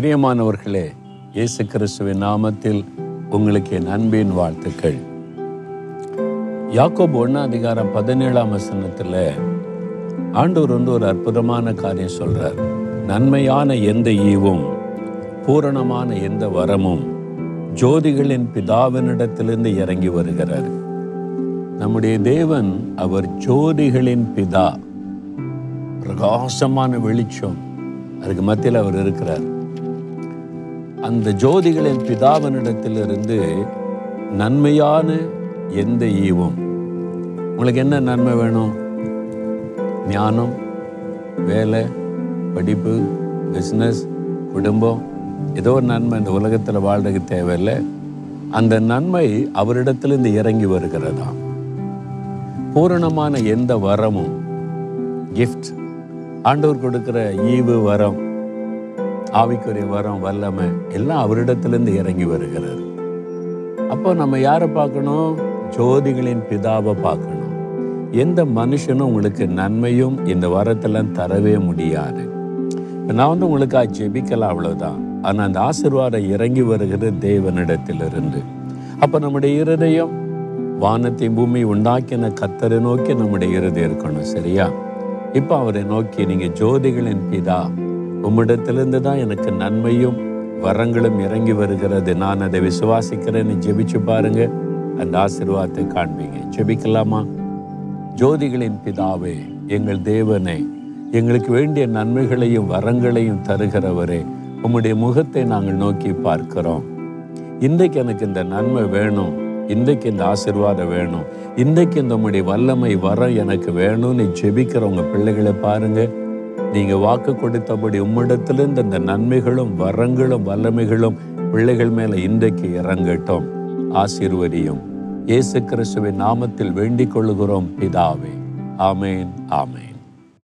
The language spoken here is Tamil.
பிரியமானவர்களே இயேசு கிறிஸ்துவின் நாமத்தில் உங்களுக்கு என் அன்பின் வாழ்த்துக்கள். யாக்கோபு ஒன்னா அதிகாரம் பதினேழாம் வசனத்தில் ஆண்டவர் வந்து ஒரு அற்புதமான காரியம் சொல்றார். நன்மையான எந்த ஈவும் பூரணமான எந்த வரமும் ஜோதிகளின் பிதாவினிடத்திலிருந்து இறங்கி வருகிறார். நம்முடைய தேவன் அவர் ஜோதிகளின் பிதா. பிரகாசமான வெளிச்சம். அதுக்கு மத்தியில் அவர் இருக்கிறார். அந்த ஜோதிகளின் பிதாவினிடத்திலிருந்து நன்மையான எந்த ஈவும்? உங்களுக்கு என்ன நன்மை வேணும்? ஞானம் வேலை படிப்பு பிஸ்னஸ் குடும்பம் ஏதோ ஒரு நன்மை இந்த உலகத்தில் வாழ்றதுக்கு தேவையில்லை. அந்த நன்மை அவரிடத்திலிருந்து இறங்கி வருகிறதா? பூரணமான எந்த வரமும் கிஃப்ட் ஆண்டவர் கொடுக்குற ஈவு வரம் ஆவிக்குரிய வரம் வல்லமை எல்லாம் அவரிடத்திலிருந்து இறங்கி வருகிறது. அப்போ நம்ம யாரை பார்க்கணும்? ஜோதிகளின் பிதாவை பார்க்கணும். எந்த மனுஷனும் உங்களுக்கு நன்மையும் இந்த வரத்தெல்லாம் தரவே முடியாது. நான் வந்து உங்களுக்கு ஜெபிக்கலாம் அவ்வளோதான் ஆனால் அந்த ஆசிர்வாதம் இறங்கி வருகிறது தேவனிடத்திலிருந்து. அப்போ நம்முடைய இருதயம் வானத்தை பூமி உண்டாக்கின கத்தரை நோக்கி நம்முடைய இருதயம் இருக்கணும் சரியா? இப்போ அவரை நோக்கி நீங்கள் ஜோதிகளின் பிதா உம்மிடத்திலிருந்து தான் எனக்கு நன்மையும் வரங்களும் இறங்கி வருகிறது. நான் அதை விசுவாசிக்கிறேன்னு ஜெபிச்சு பாருங்க. அந்த ஆசீர்வாதத்தை காண்பீங்க. ஜெபிக்கலாமா? ஜோதிகளின் பிதாவே எங்கள் தேவனே எங்களுக்கு வேண்டிய நன்மைகளையும் வரங்களையும் தருகிறவரே உம்முடைய முகத்தை நாங்கள் நோக்கி பார்க்கிறோம். இன்றைக்கு எனக்கு இந்த நன்மை வேணும். இன்றைக்கு இந்த ஆசீர்வாதம் வேணும். இன்றைக்கு இந்த உம்முடைய வல்லமை வரம் எனக்கு வேணும்னு ஜெபிக்கிறவங்க பிள்ளைகளை பாருங்கள் நீங்க வாக்கு கொடுத்தபடி உம்மிடத்திலிருந்து இந்த நன்மைகளும் வரங்களும் வல்லமைகளும் பிள்ளைகள் மேல இன்றைக்கு இறங்கட்டும். ஆசீர்வதியும். இயேசு கிறிஸ்துவின் நாமத்தில் வேண்டிக் கொள்கிறோம் பிதாவே. ஆமேன் ஆமேன்.